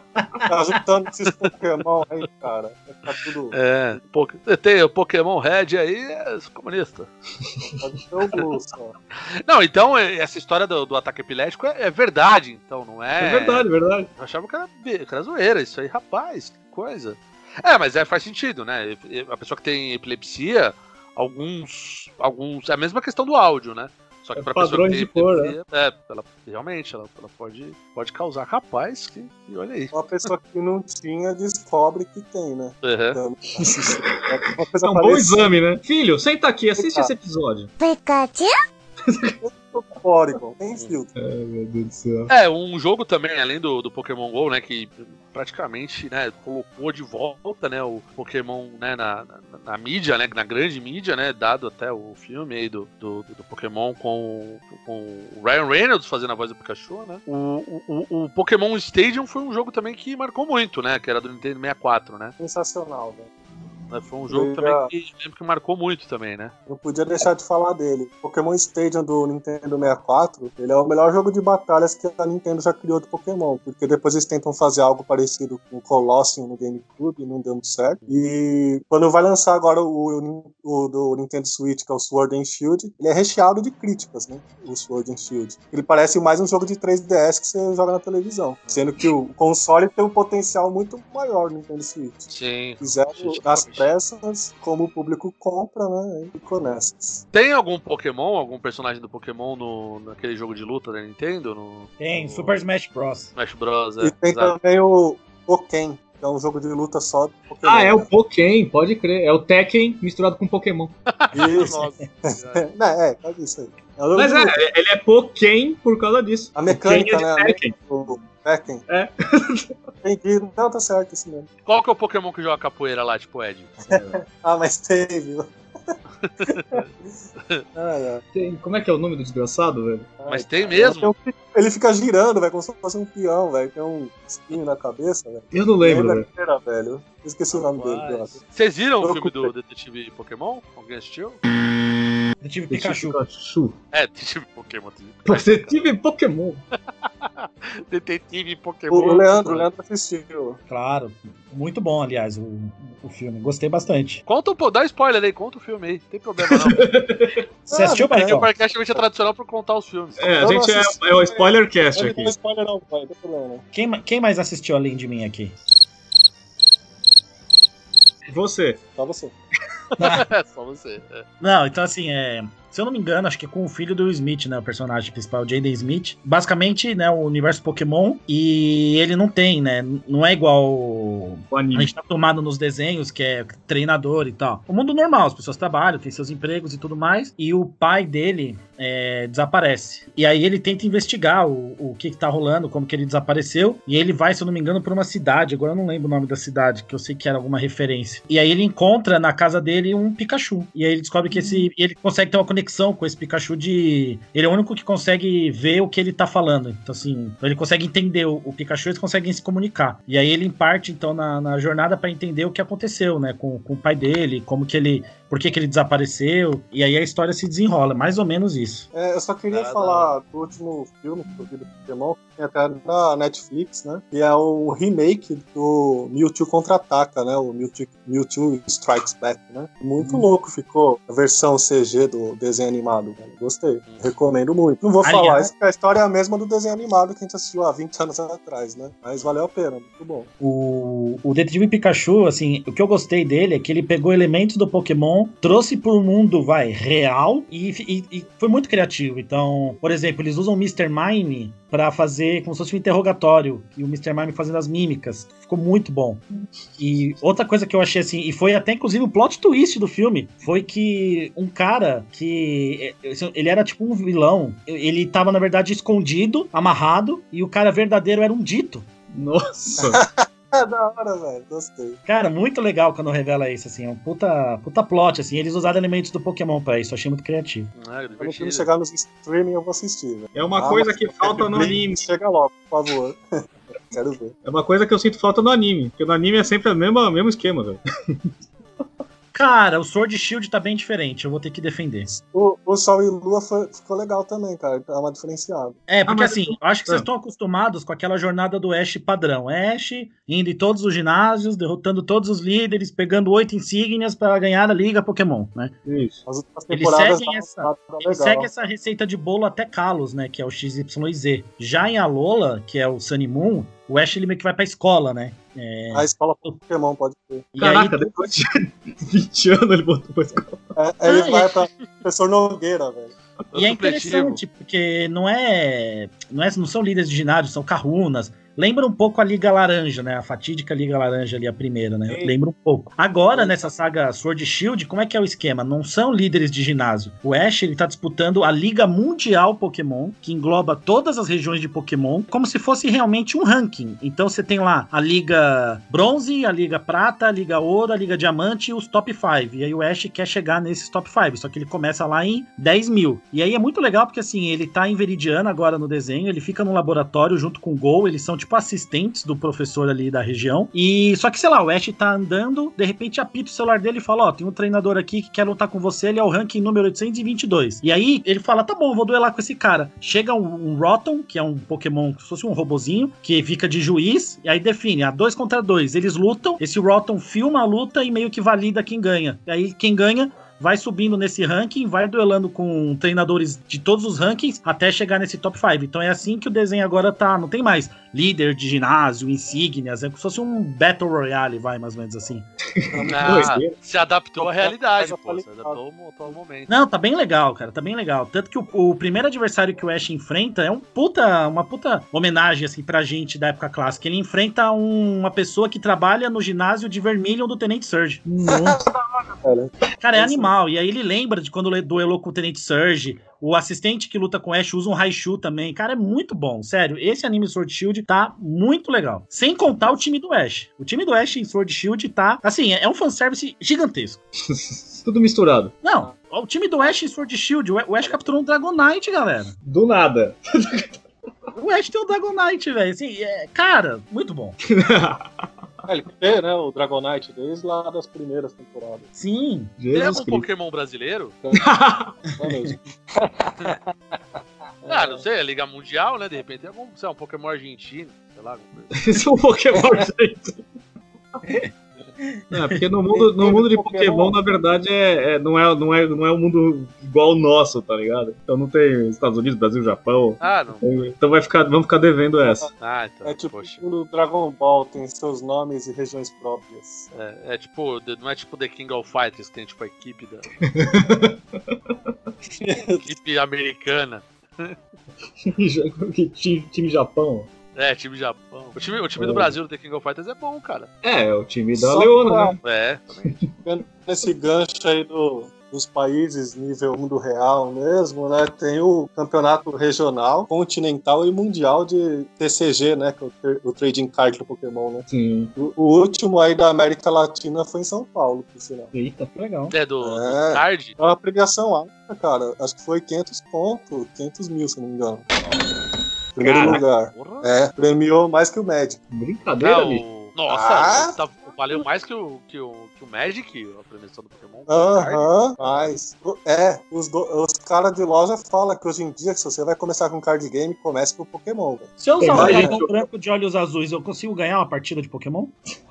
Tá juntando esses Pokémon aí, cara. Vai ficar tudo. é. po- Tem o Pokémon Red aí, é comunista. O. Não, então é- essa história do, do ataque epilético é, é verdade, então, não é. É verdade, verdade. Eu achava que era, que era zoeira, isso aí, rapaz, que coisa. É, mas é, faz sentido, né? E- e A pessoa que tem epilepsia, alguns. alguns. É a mesma questão do áudio, né? Só que É pra pessoa que tem de cor, epilepsia, é, ela, realmente, ela, ela pode, pode causar. Rapaz, que, que olha aí. Uma pessoa que não tinha descobre que tem, né? Uhum. Então, assiste- é É um bom exame, né? Filho, senta aqui, assiste Tá. esse episódio. com o Porygon, tem filtro. Ai, meu Deus do céu. É, um jogo também, além do, do Pokémon GO, né, que praticamente, né, colocou de volta, né, o Pokémon, né, na, na, na mídia, né, na grande mídia, né, dado até o filme aí do, do, do Pokémon com, com o Ryan Reynolds fazendo a voz do Pikachu, né. O, o, o- o Pokémon Stadium foi um jogo também que marcou muito, né, que era do Nintendo 64, né. Sensacional, né? Foi um jogo também já- que, lembro que marcou muito também, né. Não podia deixar de falar dele. Pokémon Stadium do Nintendo 64, ele é o melhor jogo de batalhas que a Nintendo já criou do Pokémon, porque depois eles tentam fazer algo parecido com o Colosseum no GameCube e não deu muito certo. E quando vai lançar agora o, o do Nintendo Switch, que é o Sword and Shield, ele é recheado de críticas, né? O Sword and Shield. Ele parece mais um jogo de 3DS que você joga na televisão, sendo que o console tem um potencial muito maior no Nintendo Switch. Sim. Fizeram, pressas, como o público compra, né? E ficou nessas. Tem algum Pokémon, algum personagem do Pokémon no, naquele jogo de luta da Nintendo? No, Tem, no Super Smash Bros. Smash Bros. É, E tem exato. também o Pokémon, que é um jogo de luta só do Pokémon. Ah, é o Pokémon, pode crer. É o Tekken misturado com Pokémon. Isso. Nossa, é, é isso aí. É um Mas é, luta. ele é Pokémon por causa disso. A mecânica, é né? Tekken. O Tekken. É. Entendi. Não, tá certo isso mesmo. Qual que é o Pokémon que joga capoeira lá, tipo Ed? Ah, mas tem, viu? ah, é. Tem- Como é que é o nome do desgraçado, velho? Mas tem mesmo? Ele fica girando, velho, como se fosse um peão, velho. Tem um espinho na cabeça, velho. Eu não lembro, é velho. inteira, velho. Eu Esqueci o nome dele, Rapaz. Vocês viram o Eu filme do. Detetive Pokémon? Alguém assistiu? Detetive Pikachu. Pikachu. É, Detetive Pokémon. Você tive Pokémon. Detetive O, Pokémon. o Leandro, o Leandro assistiu. Claro. Muito bom, aliás, o, o filme. Gostei bastante. Conta um pouco, dá spoiler aí, conta o filme aí. Não tem problema não. Você assistiu, Ah, o Marcão? Parcast é tradicional por contar os filmes. É, a gente não é, é o spoilercast Não aqui. tem spoiler não, pai, não tem problema. Quem, quem mais assistiu além de mim aqui? Você. Só você. É só você. é. Não, então assim, é. Se eu não me engano, acho que é com o filho do Smith, né? O personagem principal, o Jaden Smith. Basicamente, né, o universo Pokémon. E ele não tem, né? Não é igual O a anime. gente tá tomado nos desenhos, que é treinador e tal. O mundo normal, as pessoas trabalham, têm seus empregos e tudo mais. E o pai dele é, desaparece. E aí ele tenta investigar o, o que, que tá rolando, como que ele desapareceu. E ele vai, se eu não me engano, pra uma cidade. Agora eu não lembro o nome da cidade, que eu sei que era alguma referência. E aí ele encontra na casa dele um Pikachu. E aí ele descobre que esse. e ele consegue ter uma conexão com esse Pikachu de. Ele é o único que consegue ver o que ele tá falando. Então, assim, ele consegue entender o, o Pikachu e eles conseguem se comunicar. E aí ele parte, então, na, na jornada pra entender o que aconteceu, né? Com, com o pai dele, como que ele. Por que, que ele desapareceu. E aí a história se desenrola, mais ou menos isso. É, eu só queria Ah, falar do último filme que eu vi do Pokémon, que tem até na Netflix, né? Que é o remake do Mewtwo Contra-Ataca, né? O Mewtwo, Mewtwo Strikes Back, né? Muito louco ficou a versão CG do desenho animado. Gostei. Recomendo muito. Não vou Aliás- falar, isso a história é a mesma do desenho animado que a gente assistiu há 20 anos atrás, né? Mas valeu a pena, muito bom. O, o Detetive Pikachu, assim, o que eu gostei dele é que ele pegou elementos do Pokémon, trouxe pro mundo, vai, real e, e- e foi muito criativo. Então, por exemplo, eles usam o Mr. Mime pra fazer como se fosse um interrogatório e o Mr. Mime fazendo as mímicas. Ficou muito bom. E outra coisa que eu achei assim, e foi até inclusive o plot twist do filme, foi que um cara que eh, ele era tipo um vilão, ele tava na verdade escondido, amarrado, e o cara verdadeiro era um dito. Nossa. É da hora, velho. Gostei. Cara, muito legal quando revela isso, assim. É um puta, puta plot, assim. Eles usaram elementos do Pokémon pra isso. eu Achei muito criativo. Ah, Quando o filme chegar nos streaming, eu vou assistir, velho. É uma Ah, coisa que falta no anime. Chega logo, por favor. Quero ver. É uma coisa que eu sinto falta no anime. Porque no anime é sempre o mesmo, mesmo esquema, velho. Cara, o Sword Shield tá bem diferente. Eu vou ter que defender. O, o Sol e Lua foi- ficou legal também, cara. Tá uma diferenciada. É, porque mas- assim, eu acho que vocês Ah. estão acostumados com aquela jornada do Ash padrão. Ash indo em todos os ginásios, derrotando todos os líderes, pegando oito insígnias pra ganhar a Liga Pokémon, né? Isso. As últimas Eles temporadas seguem tá- essa- Ele segue essa receita de bolo até Kalos, né? Que é o XYZ. Já em Alola, que é o Sunny Moon, o Ash ele meio que vai pra escola, né? É, A escola Pokémon pode ser. e Caraca, aí, depois de 20 anos ele botou pra escola. É, ele Ah, vai é- pra professor Nogueira, velho. E é interessante, porque não é, não é. Não são líderes de ginásio, são carrunas. Lembra um pouco a Liga Laranja, né? A fatídica Liga Laranja ali, a primeira, né? Sim. Lembra um pouco. Agora, nessa saga Sword Shield, como é que é o esquema? Não são líderes de ginásio. O Ash, ele tá disputando a Liga Mundial Pokémon, que engloba todas as regiões de Pokémon, como se fosse realmente um ranking. Então você tem lá a Liga Bronze, a Liga Prata, a Liga Ouro, a Liga Diamante e os top 5. E aí o Ash quer chegar nesses top 5, só que ele começa lá em 10 mil. E aí é muito legal porque assim, ele tá em Veridiana agora no desenho, ele fica no laboratório junto com o Gol, eles são tipo assistentes do professor ali da região. E só que sei lá, o Ash tá andando, de repente apita o celular dele e fala: Ó, tem um treinador aqui que quer lutar com você, ele é o ranking número 822. E aí ele fala: Tá bom, vou duelar com esse cara. Chega um, um Rotom, que é um Pokémon, como se fosse um robozinho, que fica de juiz, e aí define: a dois contra dois. Eles lutam, esse Rotom filma a luta e meio que valida quem ganha. E aí quem ganha vai subindo nesse ranking, vai duelando com treinadores de todos os rankings até chegar nesse top 5. Então é assim que o desenho agora tá, não tem mais líder de ginásio, insígnias, é como se fosse um Battle Royale, vai mais ou menos assim. Ah, se adaptou à realidade, Mas eu pô. Se adaptou ao, ao momento. Não, tá bem legal, cara, tá bem legal. Tanto que o, o primeiro adversário que o Ash enfrenta é um puta, uma puta homenagem, assim, pra gente da época clássica. Ele enfrenta um- uma pessoa que trabalha no ginásio de Vermilion do Tenente Surge. Nossa, Cara, Cara, é Esse- animal. E aí ele lembra de quando duelou com o Tenente Surge. O assistente que luta com Ash usa um Raichu também. Cara, é muito bom. Sério, esse anime Sword Shield tá muito legal. Sem contar o time do Ash. O time do Ash em Sword Shield tá, assim, é um fanservice gigantesco. tudo misturado. Não, o time do Ash em Sword Shield, o Ash capturou um Dragonite, galera. Do nada. O Ash tem o Dragonite, velho. Assim, é, cara, muito bom. ele tem, né? O Dragonite desde lá das primeiras temporadas. Sim. Tem algum Jesus Cristo. Pokémon brasileiro? Não é mesmo? Ah, não sei, é Liga Mundial, né? De repente tem algum, sei lá, um Pokémon argentino, sei lá, alguma coisa. Esse é um Pokémon, gente. É, porque no mundo, no mundo de Pokémon, na verdade, é, é- não, é, não, é, não é um mundo igual o nosso, tá ligado? Então não tem Estados Unidos, Brasil, Japão. Ah, não. Então vai ficar, vamos ficar devendo essa. Ah, então. É tipo Poxa. o Dragon Ball, tem seus nomes e regiões próprias. É, é tipo, não é tipo The King of Fighters, que tem tipo a equipe da. equipe americana. time, time Japão. É, time Japão. O time, o time do É. Brasil do The King of Fighters é bom, cara. É, é o time da Só Leona, pra- né? É, também. Nesse gancho aí do, dos países nível mundo real mesmo, né? Tem o campeonato regional, continental e mundial de TCG, né? Que é o, o Trading Card do Pokémon, né? Sim. O, o último aí da América Latina foi em São Paulo, por sinal. Eita. Legal. É do, do É. card. É uma premiação alta, cara. Acho que foi 500 pontos, 500 mil, se não me engano. Primeiro Caraca. lugar. Porra. É, premiou mais que o Magic. Brincadeira, Ah, bicho. o... Nossa, Ah. tá- valeu mais que o, que, o, que o Magic, a premiação do Pokémon. Aham, mas. É, os, do- os caras de loja falam que hoje em dia, se você vai começar com card game, comece com Pokémon, velho. Se eu usar um Tem mais dragão branco de olhos azuis, eu consigo ganhar uma partida de Pokémon?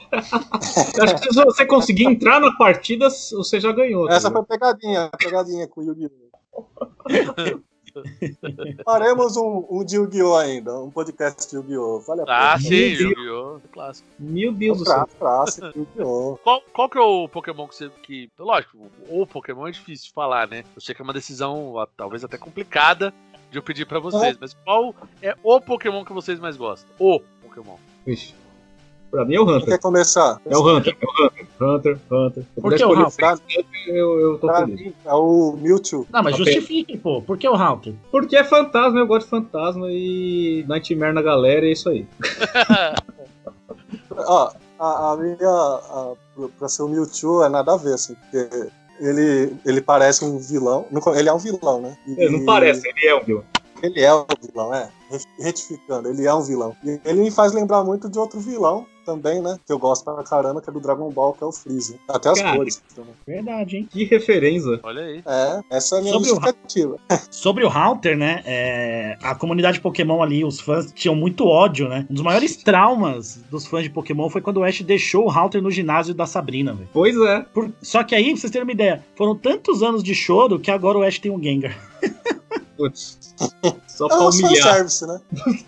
Acho que se você conseguir entrar na partida, você já ganhou. tá Essa foi pegadinha, pegadinha com o Yu-Gi-Oh! Faremos um, um de Yu-Gi-Oh! ainda, um podcast de Yu-Gi-Oh! Vale a pena. Ah, sim, Meu Deus. Yu-Gi-Oh! clássico. Meu Deus do céu. Praça, Yu-Gi-Oh! Qual, qual que é o Pokémon que você. Que, lógico, o Pokémon é difícil de falar, né? Eu sei que é uma decisão talvez até complicada de eu pedir pra vocês, mas qual é o Pokémon que vocês mais gostam? O Pokémon. Vixe. Pra mim é o Quem Hunter. quer começar? É o Hunter, é o Hunter. Hunter, Hunter. Por que o Hunter? Pra, eu, eu tô pra feliz. mim, é o Mewtwo. Não, mas justifique, pô. Por que o Haunter? Porque é fantasma, eu gosto de fantasma e Nightmare na galera, é isso aí. Ó, a, a minha. A, pra- ser o Mewtwo é nada a ver, assim, porque ele, ele parece um vilão. Ele é um vilão, né? E- É, não parece, ele é um vilão. Ele é um vilão, é. Retificando, ele é um vilão. E ele me faz lembrar muito de outro vilão também, né? Que eu gosto pra caramba, que é do Dragon Ball, que é o Freeza. Até as Cara. cores também. Verdade, hein? Que referência. Olha aí. É, essa é a minha Sobre o justificativa. Sobre o Haunter, né? é, a comunidade Pokémon ali, os fãs tinham muito ódio, né? Um dos maiores traumas dos fãs de Pokémon foi quando o Ash deixou o Haunter no ginásio da Sabrina, velho. Pois é. Por- Só que aí, pra vocês terem uma ideia, foram tantos anos de choro que agora o Ash tem um Gengar. Putz. Só É pra um humilhar. fanservice, né?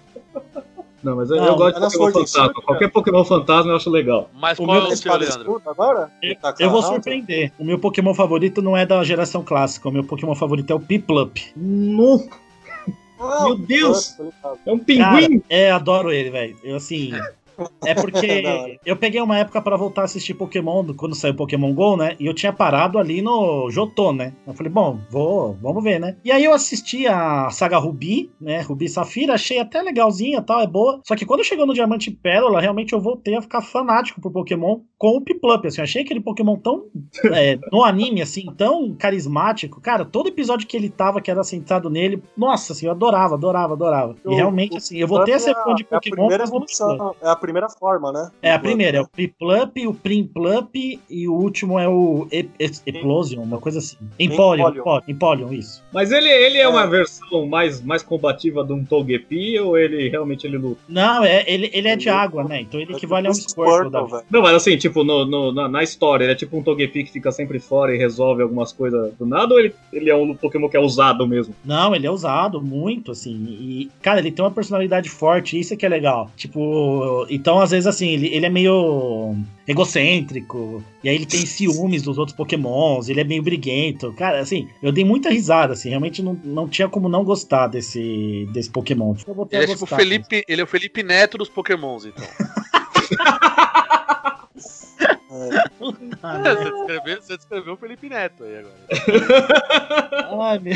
Não, mas eu, Não, eu gosto de Pokémon Sword and fantasma. Shield, Qualquer Pokémon fantasma eu acho legal. Mas O qual é meu o seu, Leandro? agora? Eu, Tá eu vou surpreender. O meu Pokémon favorito não é da geração clássica. O meu Pokémon favorito é o Piplup. No, Não, Meu Deus! ligado. é um Cara, pinguim. é, adoro ele, velho. Eu assim. É porque eu peguei uma época pra voltar a assistir Pokémon do- quando saiu Pokémon GO, né? E eu tinha parado ali no Jotô, né? Eu falei, bom, vou, vamos ver, né? E aí eu assisti a saga Rubi, né? Rubi e Safira, achei até legalzinha e tal, é boa. Só que quando chegou no Diamante e Pérola, realmente eu voltei a ficar fanático por Pokémon com o Piplup, assim. Achei aquele Pokémon tão, é, no anime, assim, tão carismático. Cara, todo episódio que ele tava, que era sentado nele, nossa, assim, eu adorava, adorava, adorava. E realmente, assim, eu voltei a ser fã de É a Pokémon. primeira do Piplup. evolução, é a primeira forma, né? É a primeira, é o Priplup, o Primplup e o último é o E- E- Eplosion, uma coisa assim. Empoleon, Empoleon. Isso. Mas ele, ele é, É. uma versão mais, mais combativa de um Togepi ou ele realmente ele luta? Não, é, ele, ele é de água, né? Então ele equivale a um Squirtle. da-. Não, mas assim, tipo, no, no- na, na história, ele é tipo um Togepi que fica sempre fora e resolve algumas coisas do nada ou ele, ele é um Pokémon que é usado mesmo? Não, ele é usado muito, assim. E, cara, ele tem uma personalidade forte, isso é que é legal. Tipo, então às vezes assim, ele, ele é meio egocêntrico, e aí ele tem ciúmes dos outros pokémons, ele é meio briguento. Cara, assim, eu dei muita risada, assim, realmente não, não tinha como não gostar desse, desse pokémon. Ele a é tipo gostar, Felipe, ele é o Felipe Neto dos Pokémons, então. É, você, descreveu, você descreveu o Felipe Neto aí agora. Ai, meu...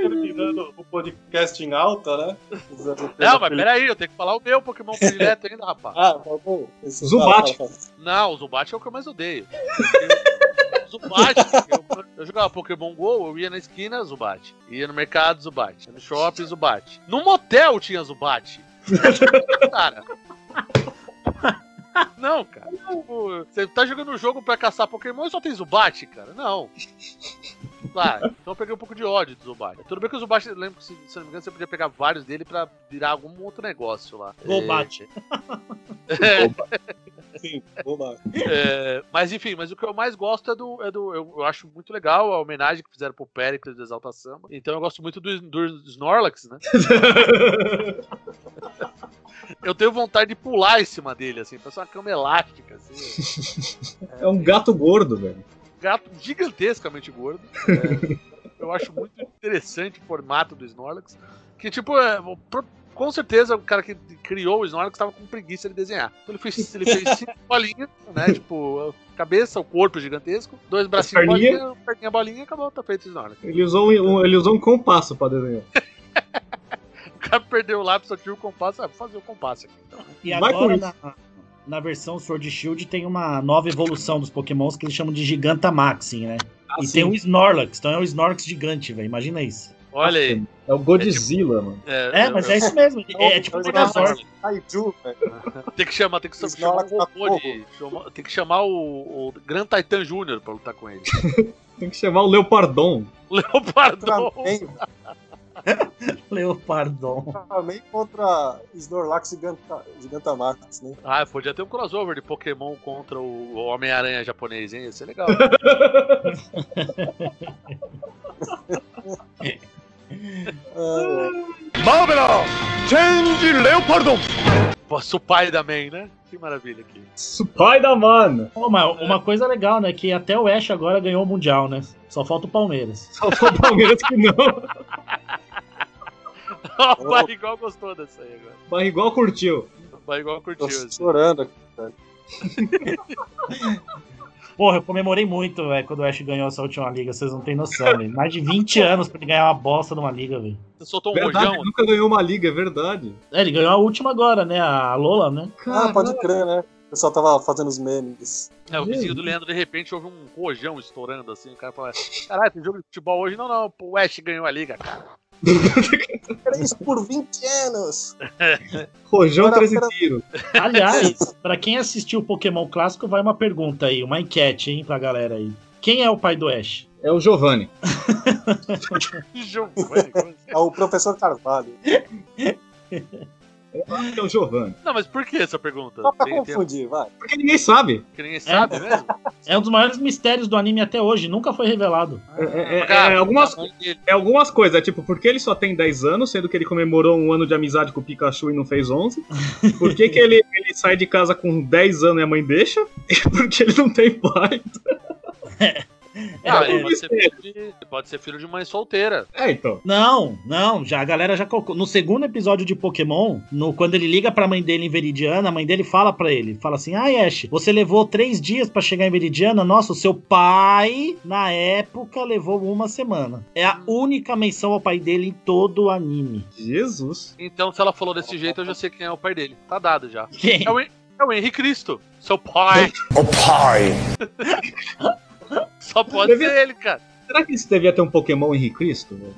Terminando o podcast em alta, né? Não, mas peraí, eu tenho que falar o meu Pokémon predileto ainda, rapaz. Ah, tá bom. Esse- Zubat. fala, fala. Não, o Zubat é o que eu mais odeio. Zubat, eu, eu jogava Pokémon GO, eu ia na esquina, Zubat. Ia no mercado, Zubat. Ia no shopping, Zubat. No motel tinha Zubat. cara. Não, cara. Tipo, você tá jogando um jogo pra caçar Pokémon e só tem Zubat, cara. Não. Claro, então eu peguei um pouco de ódio do Zubat. Tudo bem que o Zubat, lembro que, se, se não me engano, você podia pegar vários dele pra virar algum outro negócio lá. Golbat. É, Sim, boba. é, mas enfim, mas o que eu mais gosto é do. É do eu, eu acho muito legal a homenagem que fizeram pro Pericles do Exalta Samba. Então eu gosto muito do, do Snorlax, né? Eu tenho vontade de pular em cima dele, assim, parece uma cama elástica, assim. É um gato gordo, velho. Gato gigantescamente gordo. É, eu acho muito interessante o formato do Snorlax. Que, tipo, é, com certeza o cara que criou o Snorlax estava com preguiça de desenhar. Então ele fez, ele fez cinco bolinhas, né? Tipo, a cabeça, o corpo gigantesco, dois bracinhos perninhas. bolinha, perninha bolinha, acabou, tá feito o Snorlax. Ele usou um, ele usou um compasso pra desenhar. O cara perdeu o lápis, só tinha o compasso, ah, vou fazer o compasso aqui. Então, E Vai com agora, isso. na, na versão Sword e Shield, tem uma nova evolução dos pokémons que eles chamam de Gigantamaxing, né? e Assim, tem o Snorlax, então é o Snorlax gigante, velho. Imagina isso. olha aí. É o Godzilla, mano. É, mas é isso mesmo. É, é tipo um Megazord. Kaiju, velho. Tem que chamar, tem que chamar Snorlax um tá robô de. chama- Tem que chamar o, o Grand Titan Jr. pra lutar com ele. Tem que chamar o Leopardon. Leopardon. Leopardon. Ultraman contra Snorlax Giganta, Gigantamax, né? Ah, podia ter um crossover de Pokémon contra o Homem-Aranha japonês, hein? Ia ser legal. Ah, Posso o pai da Man, né? Que maravilha aqui. Spider-Man. Pô, mas uma coisa legal, né? Que até o Ash agora ganhou o Mundial, né? Só falta o Palmeiras. Só foi o Palmeiras que não. o Barrigol gostou dessa aí agora. Barrigol curtiu. O Barrigol curtiu. tô assim. chorando aqui. Porra, eu comemorei muito, velho, quando o Ash ganhou essa última liga. Vocês não têm noção, velho. Mais de 20 anos pra ele ganhar uma bosta numa liga, velho. Você soltou um Verdade, rojão? ele nunca ganhou uma liga, é verdade. É, ele ganhou a última agora, né? A Lola, né? Ah, pode crer, né? O pessoal tava fazendo os memes. É, o vizinho do Leandro, de repente, houve um rojão estourando assim. O cara fala: Caralho, tem jogo de futebol hoje? Não, não, o Ash ganhou a liga, cara. Era isso por 20 anos! Rojão Agora, 13 agora- tiros. Aliás, pra quem assistiu o Pokémon clássico, vai uma pergunta aí, uma enquete, hein, pra galera aí. Quem é o pai do Ash? É o Giovanni. Como assim? É o professor Carvalho. É o Giovanni. Não, mas por que essa pergunta? Só pra Tem, tem confundir, vai. Porque ninguém sabe. que ninguém sabe mesmo? É um dos maiores mistérios do anime até hoje, nunca foi revelado. É, é- é- Cara, é algumas, dele. é algumas coisas, é tipo, por que ele só tem 10 anos, sendo que ele comemorou um ano de amizade com o Pikachu e não fez 11? Por que, que ele, ele sai de casa com 10 anos e a mãe deixa? E porque ele não tem pai. Ah, É, pode, ser filho de, pode ser filho de mãe solteira. É, então. Não, não, já a galera já colocou. No segundo episódio de Pokémon, no, quando ele liga pra mãe dele em Veridiana, a mãe dele fala pra ele, fala assim, ai Ash, você levou três dias pra chegar em Veridiana? Nossa, o seu pai, na época, levou uma semana. É a única menção ao pai dele em todo o anime. Jesus. Então, se ela falou desse jeito, eu já sei quem é o pai dele. Tá dado já. Quem? É o, é o Henrique Cristo, seu pai. O pai. Só pode Devia- ser ele, cara. Será que isso devia ter um Pokémon Henrique Cristo? velho?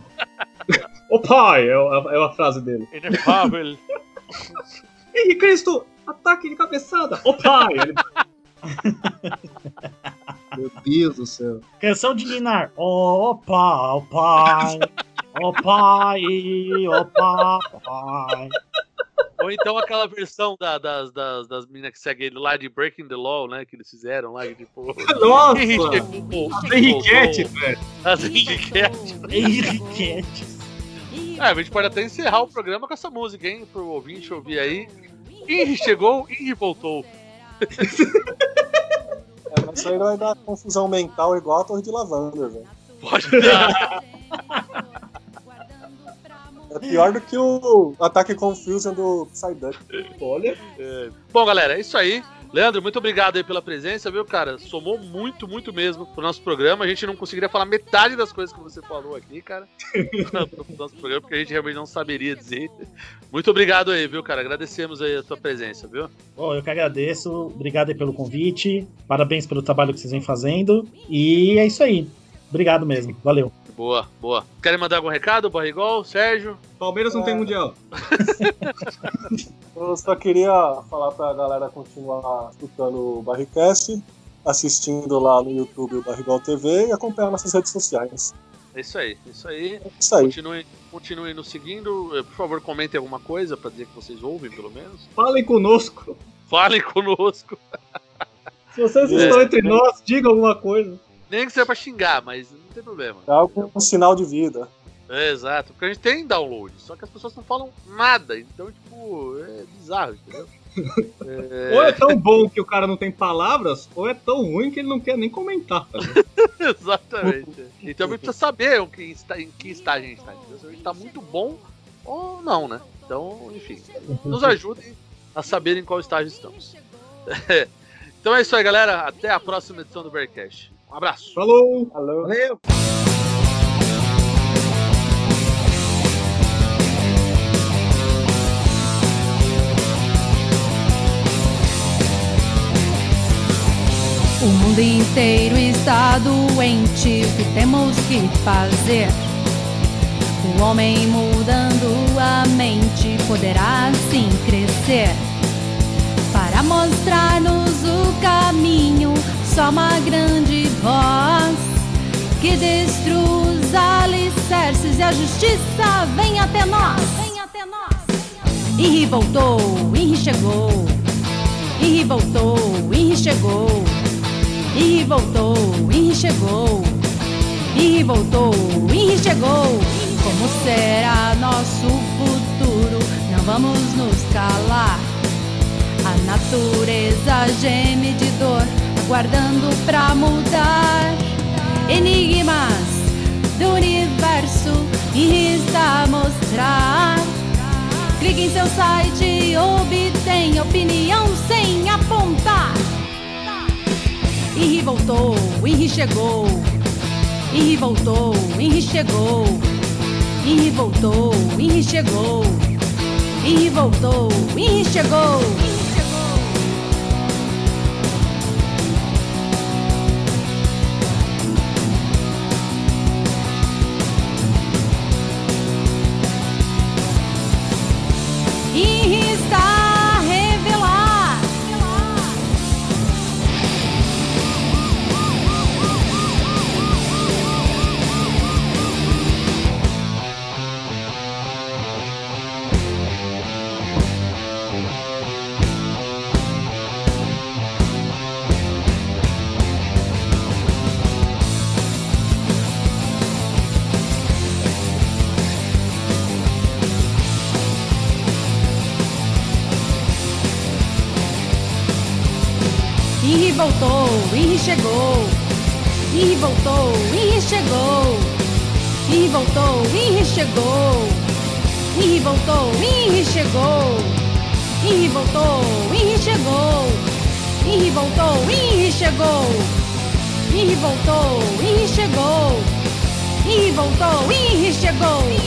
o pai, é a, é a frase dele. Inefável. Henrique Cristo, ataque de cabeçada! Ô pai! Ele- Meu Deus do céu. Canção de Linar. Ó pai, ó pai. Ó pai, ó pai. Ou então aquela versão da- das, das, das meninas que seguem ele lá de Breaking the Law, né? Que eles fizeram lá, que tipo. Nossa! Henrique- As Henriquete, velho. As Henriquete. Henriquete. É, a gente pode até encerrar o programa com essa música, hein? Pro ouvinte ouvir aí. Henry chegou, Henry voltou. É, mas isso aí vai dar confusão mental igual a Torre de Lavanda, velho. Pode dar. É pior do que o Ataque Confusion do Psyduck. Olha. É. Bom, galera, é isso aí. Leandro, muito obrigado aí pela presença, viu, cara? Somou muito, muito mesmo pro nosso programa. A gente não conseguiria falar metade das coisas que você falou aqui, cara. pro nosso programa, porque a gente realmente não saberia dizer. Muito obrigado aí, viu, cara? Agradecemos aí a tua presença, viu? Bom, eu que agradeço. Obrigado aí pelo convite. Parabéns pelo trabalho que vocês vêm fazendo. E é isso aí. Obrigado mesmo. Valeu. Boa, boa. Querem mandar algum recado, Barrigol, Sérgio? Palmeiras não tem mundial. Eu só queria falar pra galera continuar escutando o Barricast, assistindo lá no YouTube o Barrigol TV e acompanhar nossas redes sociais. É isso aí, é isso aí. É isso aí. Continuem, continuem nos seguindo. Eh, Por favor, comentem alguma coisa pra dizer que vocês ouvem, pelo menos. Falem conosco. Falem conosco. Se vocês É. estão entre nós, digam alguma coisa. Nem que seja pra xingar, mas não tem problema. É algo um sinal de vida. É, exato, porque a gente tem download, só que as pessoas não falam nada, então, tipo, é bizarro, entendeu? É, Ou é tão bom que o cara não tem palavras, ou é tão ruim que ele não quer nem comentar. tá? Exatamente. Então a gente precisa saber o que está, em que estágio a gente está. entendeu? Se a gente está muito bom ou não, né? Então, enfim, nos ajudem a saber em qual estágio estamos. Então é isso aí, galera. Até a próxima edição do Bearcast. Um abraço. Falou! Alô? Valeu! O mundo inteiro está doente, o que temos que fazer? O homem mudando a mente poderá sim crescer. Para mostrar-nos o caminho, só uma grande voz que destrua os alicerces e a justiça vem até nós. Vem até nós. Henry voltou, Henry chegou. Henry voltou, Henry chegou. Henry voltou, Henry chegou. Henry voltou, Henry chegou. Como será nosso futuro? Não vamos nos calar. A natureza geme de dor, Guardando pra mudar. Enigmas do universo e rista mostrar. Clique em seu site e obtém opinião sem apontar. Henri voltou, Henri chegou. Henri voltou, Henri chegou. Henri voltou, Henri chegou. Henri voltou, Henri chegou. Voltou, chegou. voltou, e chegou. E voltou, e chegou. E voltou, e chegou. E voltou, e chegou. E voltou, e chegou. E voltou, e chegou. E voltou, e chegou. E voltou, e chegou.